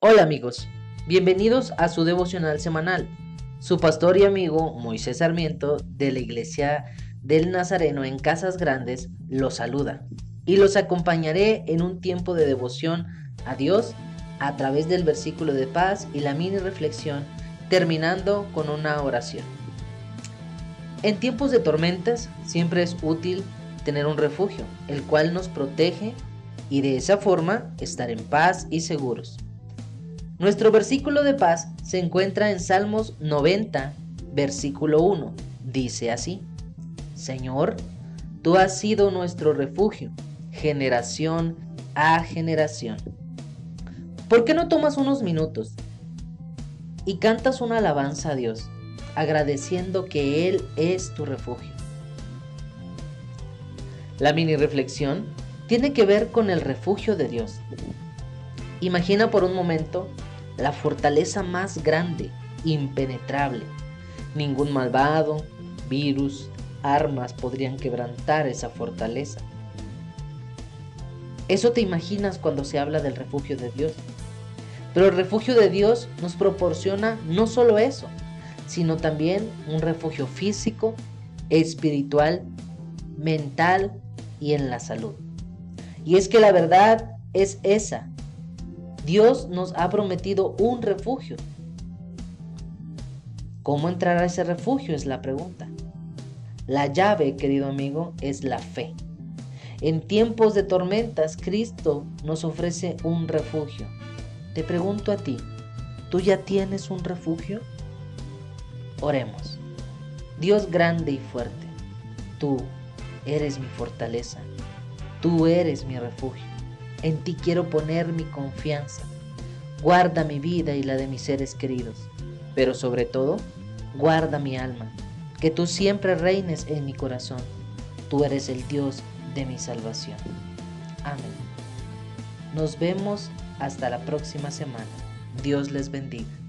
Hola amigos, bienvenidos a su devocional semanal. Su pastor y amigo Moisés Sarmiento de la Iglesia del Nazareno en Casas Grandes los saluda y los acompañaré en un tiempo de devoción a Dios a través del versículo de paz y la mini reflexión terminando con una oración. En tiempos de tormentas siempre es útil tener un refugio, el cual nos protege y de esa forma estar en paz y seguros. Nuestro versículo de paz se encuentra en Salmos 90, versículo 1. Dice así, Señor, tú has sido nuestro refugio, generación a generación. ¿Por qué no tomas unos minutos y cantas una alabanza a Dios, agradeciendo que Él es tu refugio? La mini reflexión tiene que ver con el refugio de Dios. Imagina por un momento la fortaleza más grande, impenetrable. Ningún malvado, virus, armas podrían quebrantar esa fortaleza. Eso te imaginas cuando se habla del refugio de Dios. Pero el refugio de Dios nos proporciona no solo eso, sino también un refugio físico, espiritual, mental y en la salud. Y es que la verdad es esa, Dios nos ha prometido un refugio. ¿Cómo entrar a ese refugio? Es la pregunta. La llave, querido amigo, es la fe. En tiempos de tormentas, Cristo nos ofrece un refugio. Te pregunto a ti, ¿tú ya tienes un refugio? Oremos. Dios grande y fuerte, tú eres mi fortaleza, tú eres mi refugio. En ti quiero poner mi confianza. Guarda mi vida y la de mis seres queridos, pero sobre todo, guarda mi alma, que tú siempre reines en mi corazón. Tú eres el Dios de mi salvación. Amén. Nos vemos hasta la próxima semana. Dios les bendiga.